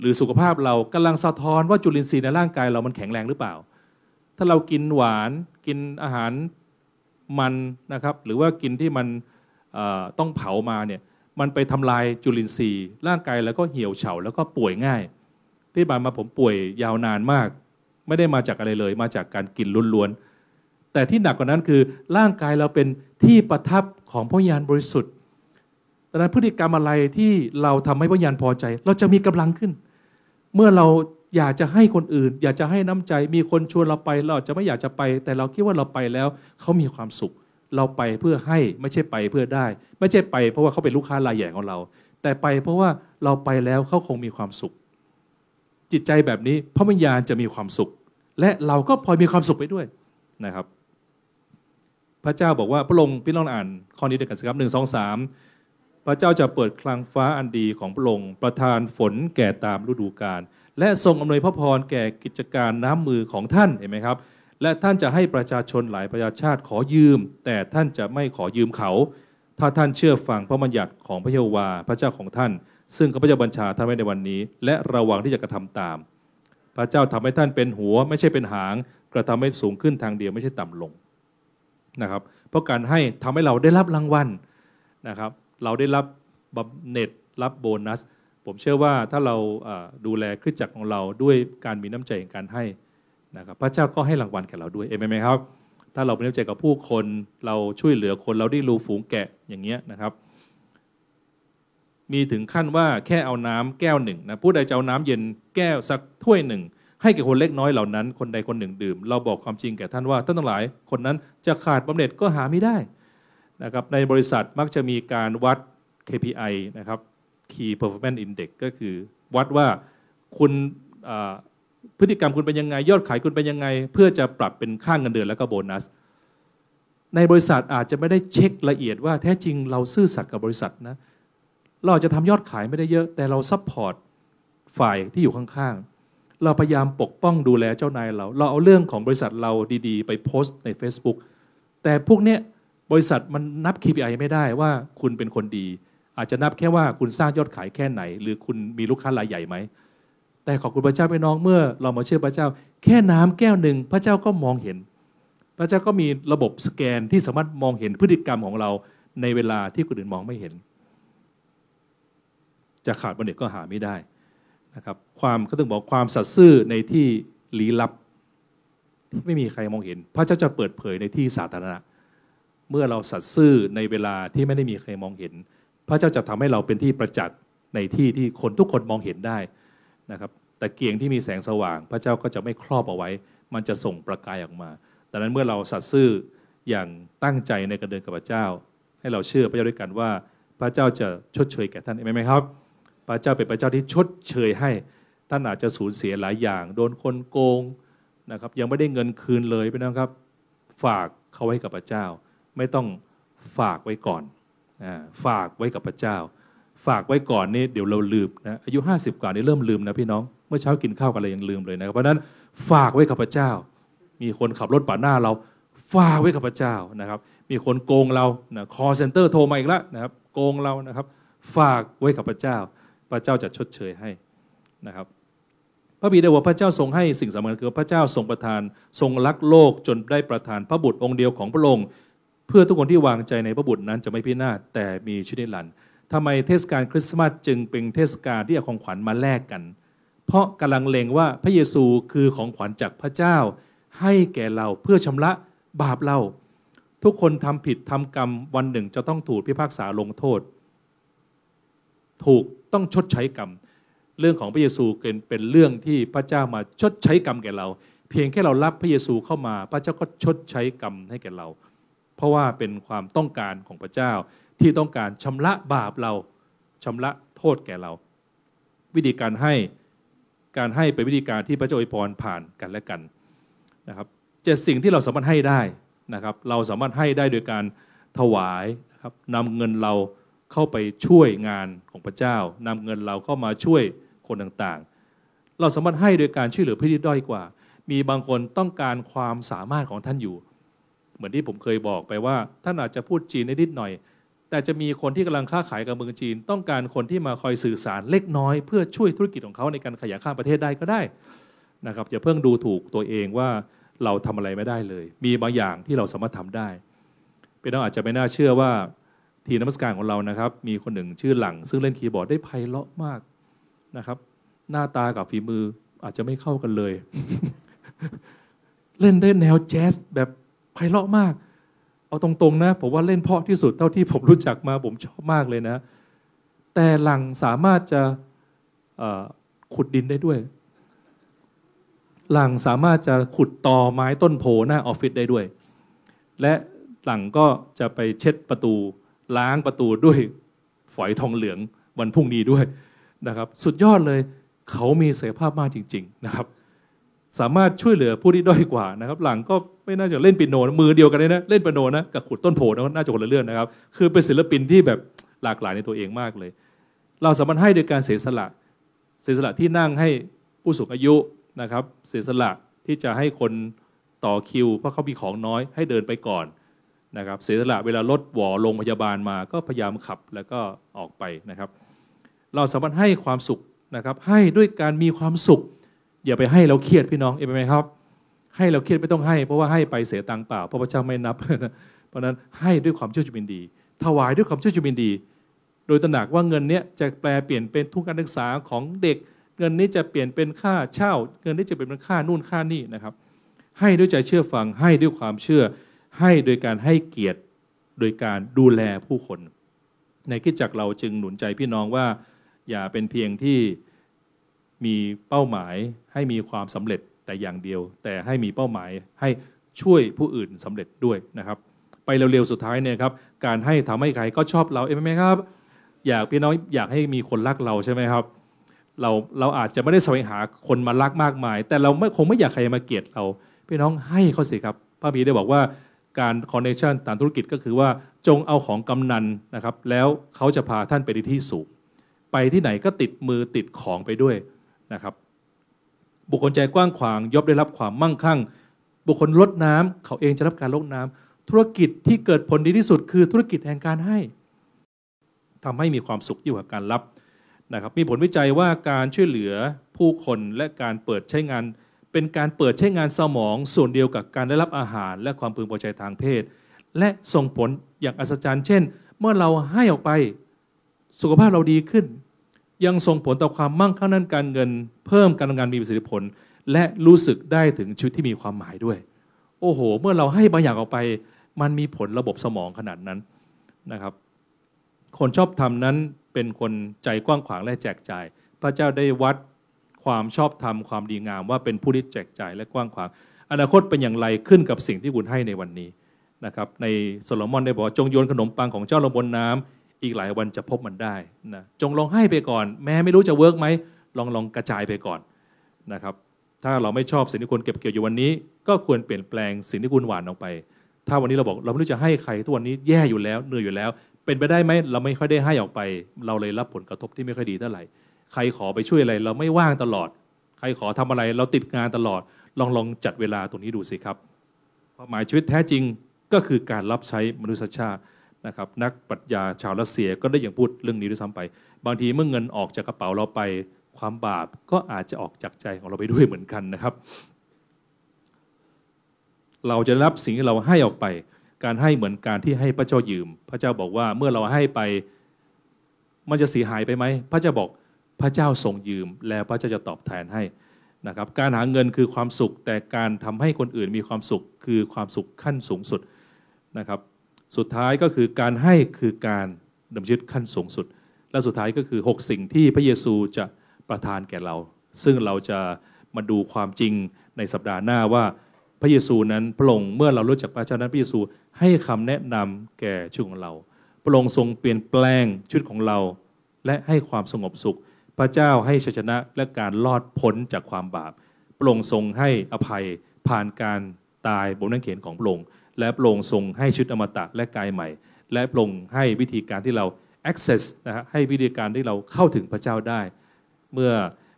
S1: หรือสุขภาพเรากำลังสะท้อนว่าจุลินทรีย์ในร่างกายเรามันแข็งแรงหรือเปล่า ถ้าเรากินหวานกินอาหารมันนะครับ หรือว่ากินที่มันต้องเผามาเนี่ย มันไปทำลายจุลินทรีย์ ร่างกายแล้วก็เหี่ยวเฉาแล้วก็ป่วยง่าย ที่บานมาผมป่วยยาวนานมาก ไม่ได้มาจากอะไรเลย มาจากการกินล้วนๆแต่ที่หนักกว่านั้นคือร่างกายเราเป็นที่ประทับของพระญาณบริสุทธิ์ดังนั้นพฤติกรรมอะไรที่เราทำให้พระญาณพอใจ เราจะมีกำลังขึ้น เมื่อเราอยากจะให้คนอื่น อยากจะให้น้ำใจ มีคนชวนเราไป เราจะไม่อยากจะไป แต่เราคิดว่าเราไปแล้วเขามีความสุข เราไปเพื่อให้ไม่ใช่ไปเพื่อได้ ไม่ใช่ไปเพราะว่าเขาเป็นลูกค้ารายใหญ่ของเรา แต่ไปเพราะว่าเราไปแล้วเขาคงมีความสุข จิตใจแบบนี้พระวิญญาณจะมีความสุข และเราก็พลอยมีความสุขไปด้วยนะครับ พระเจ้าบอกว่าพระองค์พี่น้องอ่านข้อนี้ด้วยกันสิครับหนึ่งสองสามพระเจ้าจะเปิดคลังฟ้าอันดีของพระองค์ประทานฝนแก่ตามฤดูกาลและทรงอำนวยพระพรแก่กิจการน้ำมือของท่านเห็นไหมครับ และท่านจะให้ประชาชนหลายประชาชาติขอยืม แต่ท่านจะไม่ขอยืมเขา ถ้าท่านเชื่อฟังพระบัญญัติของพระเยโฮวาห์พระเจ้าของท่าน ซึ่งข้าพเจ้าบัญชาท่านไว้ในวันนี้ และระวังที่จะกระทำตาม พระเจ้าทำให้ท่านเป็นหัว ไม่ใช่เป็นหาง กระทำให้สูงขึ้นทางเดียวไม่ใช่ต่ำลงนะครับเพราะการให้ทำให้เราได้รับรางวัลนะครับเราได้รับบำเหน็จรับโบนัส ผมเชื่อว่าถ้าเราดูแลคริสตจักรของเราด้วยการมีน้ำใจในการให้ นะครับพระเจ้าก็ให้รางวัลแก่เราด้วยเอเมนไหมครับ ถ้าเราเป็นน้ำใจกับผู้คนเราช่วยเหลือคนเราได้รู้ฝูงแกะอย่างเงี้ยนะครับ มีถึงขั้นว่าแค่เอาน้ำแก้วหนึ่งนะผู้ใดจะเอาน้ำเย็นแก้วสักถ้วยหนึ่ง ให้แก่คนเล็กน้อยเหล่านั้น คนใดคนหนึ่งดื่ม เราบอกความจริงแก่ท่านว่าท่านทั้งหลายคนนั้นจะขาดบำเหน็จก็หาไม่ได้นะครับในบริษัทมักจะมีการวัด KPI นะครับ Key Performance Index ก็คือวัดว่าคุณ พฤติกรรมคุณเป็นยังไง ยอดขายคุณเป็นยังไง เพื่อจะปรับเป็นค่างเงินเดือนแล้วก็โบนัส ในบริษัทอาจจะไม่ได้เช็คละเอียดว่าแท้จริงเราซื่อสัตย์กับบริษัทนะเราอาจจะทำยอดขายไม่ได้เยอะ แต่เรา support ฝ่ายที่อยู่ข้างๆ เราพยายามปกป้องดูแลเจ้านายเรา เราเอาเรื่องของบริษัทเราดีๆ ไปโพสต์ใน Facebook แต่พวกเนี้ยบริษัทมันนับ KPI ไม่ได้ว่าคุณเป็นคนดี อาจจะนับแค่ว่าคุณสร้างยอดขายแค่ไหน หรือคุณมีลูกค้ารายใหญ่ไหม แต่ขอบคุณพระเจ้าพี่น้องเมื่อเรามาเชื่อพระเจ้า แค่น้ำแก้วหนึ่งพระเจ้าก็มองเห็น พระเจ้าก็มีระบบสแกนที่สามารถมองเห็นพฤติกรรมของเราในเวลาที่คนอื่นมองไม่เห็น จะขาดบัณฑิตก็หาไม่ได้นะครับความเขาถึงบอกความสัตย์ซื่อในที่ลี้ลับที่ไม่มีใครมองเห็น พระเจ้าจะเปิดเผยในที่สาธารณะ เมื่อเราสัตย์ซื่อในเวลาที่ไม่ได้มีใครมองเห็น พระเจ้าจะทำให้เราเป็นที่ประจักษ์ในที่ที่คนทุกคนมองเห็นได้ นะครับแต่เกียงที่มีแสงสว่าง พระเจ้าก็จะไม่ครอบเอาไว้ มันจะส่งประกายออกมาดังนั้นเมื่อเราสัตย์ซื่ออย่างตั้งใจในการเดินกับพระเจ้า ให้เราเชื่อพระเจ้าด้วยกันว่า พระเจ้าจะชดเชยแก่ท่านเห็นไหมครับ พระเจ้าเป็นพระเจ้าที่ชดเชยให้ท่านอาจจะสูญเสียหลายอย่าง โดนคนโกงนะครับยังไม่ได้เงินคืนเลยพี่น้องครับ ฝากเขาไว้กับพระเจ้า ไม่ต้องฝากไว้ก่อนฝากไว้กับพระเจ้า ฝากไว้ก่อนนี่เดี๋ยวเราลืมนะอายุ 50 กว่านี่เริ่มลืมนะพี่น้องเมื่อเช้ากินข้าวกันอะไรยังลืมเลยนะครับเพราะฉะนั้นฝากไว้กับพระเจ้า มีคนขับรถปาดหน้าเราฝากไว้กับพระเจ้านะครับ มีคนโกงเรานะคอเซ็นเตอร์โทรมาอีกแล้วนะครับโกงเรานะครับ ฝากไว้กับพระเจ้า พระเจ้าจะชดเชยให้นะครับ พระบิดาว่าพระเจ้าทรงให้สิ่งสำคัญคือพระเจ้าทรงประทานทรงรักโลกจนได้ประทานพระบุตรองค์เดียวของพระองค์เพื่อทุกคนที่วางใจในพระบุตรนั้นจะไม่พินาศแต่มีชีวิตนิรันดร์ ทำไมเทศกาลคริสต์มาสจึงเป็นเทศกาลที่เอาของขวัญมาแลกกัน เพราะกำลังเลงว่าพระเยซูคือของขวัญจากพระเจ้า ให้แก่เราเพื่อชำระบาปเรา ทุกคนทำผิดทำกรรมวันหนึ่งจะต้องถูกพิพากษาลงโทษ ถูกต้องชดใช้กรรม เรื่องของพระเยซูเป็นเป็นเรื่องที่พระเจ้ามาชดใช้กรรมแก่เรา เพียงแค่เรารับพระเยซูเข้ามา พระเจ้าก็ชดใช้กรรมให้แก่เรา เพราะว่าเป็นความต้องการของพระเจ้า ที่ต้องการชำระบาปเราชำระโทษแก่เรา วิธีการให้การให้เป็นวิธีการที่พระเจ้าอวยพรผ่านกันและกันนะครับเจ็ดสิ่งที่เราสามารถให้ได้นะครับ เราสามารถให้ได้โดยการถวายนะครับนำเงินเราเข้าไปช่วยงานของพระเจ้านำเงินเราเข้ามาช่วยคนต่างๆ เราสามารถให้โดยการช่วยเหลือผู้ที่ด้อยกว่า มีบางคนต้องการความสามารถของท่านอยู่ เหมือนที่ผมเคยบอกไปว่า ท่านอาจจะพูดจีนได้นิดหน่อย แต่จะมีคนที่กำลังค้าขายกับเมืองจีน ต้องการคนที่มาคอยสื่อสารเล็กน้อย เพื่อช่วยธุรกิจของเขาในการขยายข้ามประเทศได้ก็ได้นะครับอย่าเพิ่งดูถูกตัวเองว่าเราทำอะไรไม่ได้เลย มีบางอย่างที่เราสามารถทำได้เป็นต้องอาจจะไม่น่าเชื่อว่าทีมนมัสการของเรานะครับ มีคนหนึ่งชื่อหลัง ซึ่งเล่นคีย์บอร์ดได้ไพเราะมากนะครับ หน้าตากับฝีมืออาจจะไม่เข้ากันเลย เล่นได้แนวแจ๊สแบบไพเราะมาก เอาตรงๆนะผมว่าเล่นเพาะที่สุดเท่าที่ผมรู้จักมาผมชอบมากเลยนะ แต่หลังสามารถจะขุดดินได้ด้วย หลังสามารถจะขุดตอไม้ต้นโพหน้าออฟฟิศได้ด้วย และหลังก็จะไปเช็ดประตูล้างประตูด้วยฝอยทองเหลืองวันพรุ่งนี้ด้วยนะครับ สุดยอดเลยเขามีศักยภาพมากจริง ๆ นะครับ สามารถช่วยเหลือผู้ที่ด้อยกว่านะครับ หลังก็ไม่น่าจะเล่นปิโนมือเดียวกันเลยนะเล่นปิโนนะกับขุดต้นโพนะน่าจะคนละเรื่องนะครับ คือเป็นศิลปินที่แบบหลากหลายในตัวเองมากเลย เราสามารถให้โดยการเสียสละ เสียสละที่นั่งให้ผู้สูงอายุนะครับ เสียสละที่จะให้คนต่อคิว เพราะเขามีของน้อยให้เดินไปก่อนนะครับ เสียสละเวลารถหวอลงพยาบาลมา ก็พยายามขับแล้วก็ออกไปนะครับ เราสามารถให้ความสุขนะครับ ให้ด้วยการมีความสุข อย่าไปให้เราเครียดพี่น้องเอ็มไหมครับ ให้เราเครียดไม่ต้องให้ เพราะว่าให้ไปเสียตังเปล่าเพราะพระเจ้าไม่นับ เพราะนั้นให้ด้วยความเชื่อจุบินดี ถวายด้วยความเชื่อจุบินดี โดยตระหนักว่าเงินนี้จะแปลเปลี่ยนเป็นทุนการศึกษาของเด็ก เงินนี้จะเปลี่ยนเป็นค่าเช่า เงินนี้จะเป็นค่านู่นค่านี่นะครับ ให้ด้วยใจเชื่อฟังให้ด้วยความเชื่อ ให้โดยการให้เกียรติ โดยการดูแลผู้คน ในคิดจักเราจึงหนุนใจพี่น้องว่า อย่าเป็นเพียงที่ มีเป้าหมายให้มีความสำเร็จแต่อย่างเดียว แต่ให้มีเป้าหมายให้ช่วยผู้อื่นสำเร็จด้วยนะครับ ไปเร็วๆสุดท้ายเนี่ยครับการให้ทำให้ใครก็ชอบเราเองไหมครับ อยากพี่น้องอยากให้มีคนรักเราใช่ไหมครับ เราเราอาจจะไม่ได้แสวงหาคนมารักมากมาย แต่เราไม่คงไม่อยากใครมาเกลียดเราพี่น้องให้เขาสิครับพระบีได้บอกว่าการคอนเนคชันตามธุรกิจก็คือว่าจงเอาของกำนันนะครับ แล้วเขาจะพาท่านไปที่สูง ไปที่ไหนก็ติดมือติดของไปด้วย นะครับ บุคคลใจกว้างขวางย่อมได้รับความมั่งคั่ง บุคคลลดน้ำเขาเองจะรับการลดน้ำธุรกิจที่เกิดผลดีที่สุด คือธุรกิจแห่งการให้ทำให้มีความสุขอยิ่กว่าการรับนะครับมีผลวิจัยว่าการช่วยเหลือผู้คนและการเปิดใช้งาน เป็นการเปิดใช้งานสมอง ส่วนเดียวกับการได้รับอาหาร และความพึงพอใจทางเพศ และส่งผลอย่างอัศจรรย์ เช่น เมื่อเราให้ออกไปสุขภาพเราดีขึ้น ยังส่งผลต่อความมั่งคั่งด้านการเงิน เพิ่มการทำงานมีประสิทธิผล และรู้สึกได้ถึงชีวิตที่มีความหมายด้วย โอ้โห เมื่อเราให้บางอย่างออกไป มันมีผลระบบสมองขนาดนั้นนะครับ คนชอบธรรมนั้นเป็นคนใจกว้างขวางและแจกจ่าย พระเจ้าได้วัดความชอบธรรมความดีงาม ว่าเป็นผู้ที่แจกจ่ายและกว้างขวาง อนาคตเป็นอย่างไรขึ้นกับสิ่งที่คุณให้ในวันนี้นะครับในโซโลมอนได้บอกจงโยนขนมปังของเจ้าลงบนน้ำ อีกหลายวันจะพบมันได้นะจงลองให้ไปก่อน แม้ไม่รู้จะ work ไหมลองลองกระจายไปก่อนนะครับ ถ้าเราไม่ชอบสิ่งที่คุณเก็บเกี่ยวอยู่วันนี้ ก็ควรเปลี่ยนแปลงสิ่งที่คุณหวานออกไป ถ้าวันนี้เราบอกเราไม่รู้จะให้ใครทุกวันนี้แย่อยู่แล้วเหนื่อยอยู่แล้ว เป็นไปได้ไหมเราไม่ค่อยได้ให้ออกไป เราเลยรับผลกระทบที่ไม่ค่อยดีเท่าไหร่ใครขอไปช่วยอะไร เราไม่ว่างตลอด ใครขอทำอะไรเราติดงานตลอด ลองลองจัดเวลาตรงนี้ดูสิครับความหมายชีวิตแท้จริงก็คือการรับใช้มนุษยชาติ นะครับนักปรัชญาชาวรัสเซียก็ได้อย่างพูดเรื่องนี้ด้วยซ้ำไป บางทีเมื่อเงินออกจากกระเป๋าเราไป ความบาปก็อาจจะออกจากใจของเราไปด้วยเหมือนกันนะครับ เราจะรับสิ่งที่เราให้ออกไป การให้เหมือนการที่ให้พระเจ้ายืม พระเจ้าบอกว่าเมื่อเราให้ไปมันจะเสียหายไปไหมพระเจ้าบอกพระเจ้าทรงยืม แล้วพระเจ้าจะตอบแทนให้นะครับการหาเงินคือความสุข แต่การทำให้คนอื่นมีความสุขคือความสุขขั้นสูงสุดนะครับ สุดท้ายก็คือการให้คือการดำเนินชีวิตขั้นสูงสุด และสุดท้ายก็คือ 6 สิ่งที่พระเยซูจะประทานแก่เรา ซึ่งเราจะมาดูความจริงในสัปดาห์หน้าว่าพระเยซูนั้นพระองค์เมื่อเรารู้จักพระเจ้านั้นพระเยซูให้คำแนะนำแก่ชีวิตของเรา พระองค์ทรงเปลี่ยนแปลงชีวิตของเรา และให้ความสงบสุข พระเจ้าให้ชัยชนะและการรอดพ้นจากความบาป พระองค์ทรงให้อภัยผ่านการ ตายบนนั่งเขียนของพระองค์และพระองค์ทรงให้ชีวิตอมตะและกายใหม่ และพระองค์ให้วิธีการที่เรา access นะฮะให้วิธีการที่เราเข้าถึงพระเจ้าได้ เมื่อ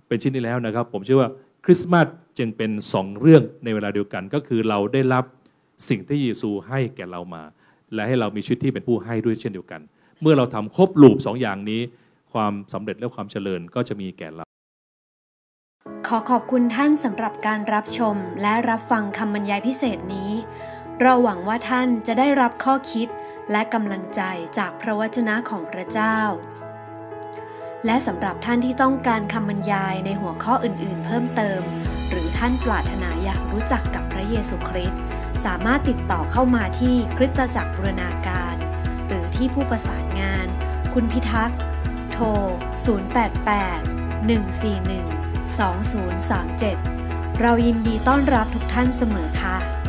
S1: เป็นชิ้นนี้แล้วนะครับ ผมเชื่อว่าคริสต์มาสจึงเป็นสองเรื่องในเวลาเดียวกัน ก็คือเราได้รับสิ่งที่เยซูให้แก่เรามา และให้เรามีชีวิตที่เป็นผู้ให้ด้วยเช่นเดียวกัน เมื่อเราทำครบลูปสองอย่างนี้ ความสำเร็จและความเจริญก็จะมีแก่เรา
S2: ขอขอบคุณท่านสำหรับการรับชมและรับฟังคำบรรยายพิเศษนี้ เราหวังว่าท่านจะได้รับข้อคิดและกำลังใจจากพระวจนะของพระเจ้า และสำหรับท่านที่ต้องการคำบรรยายในหัวข้ออื่นๆ เพิ่มเติม หรือท่านปรารถนาอยากรู้จักกับพระเยซูคริสต์สามารถติดต่อเข้ามาที่คริสตจักรบูรณาการ หรือที่ผู้ประสานงาน คุณพิทักษ์ โทร 088 141 2037 เรายินดีต้อนรับทุกท่านเสมอค่ะ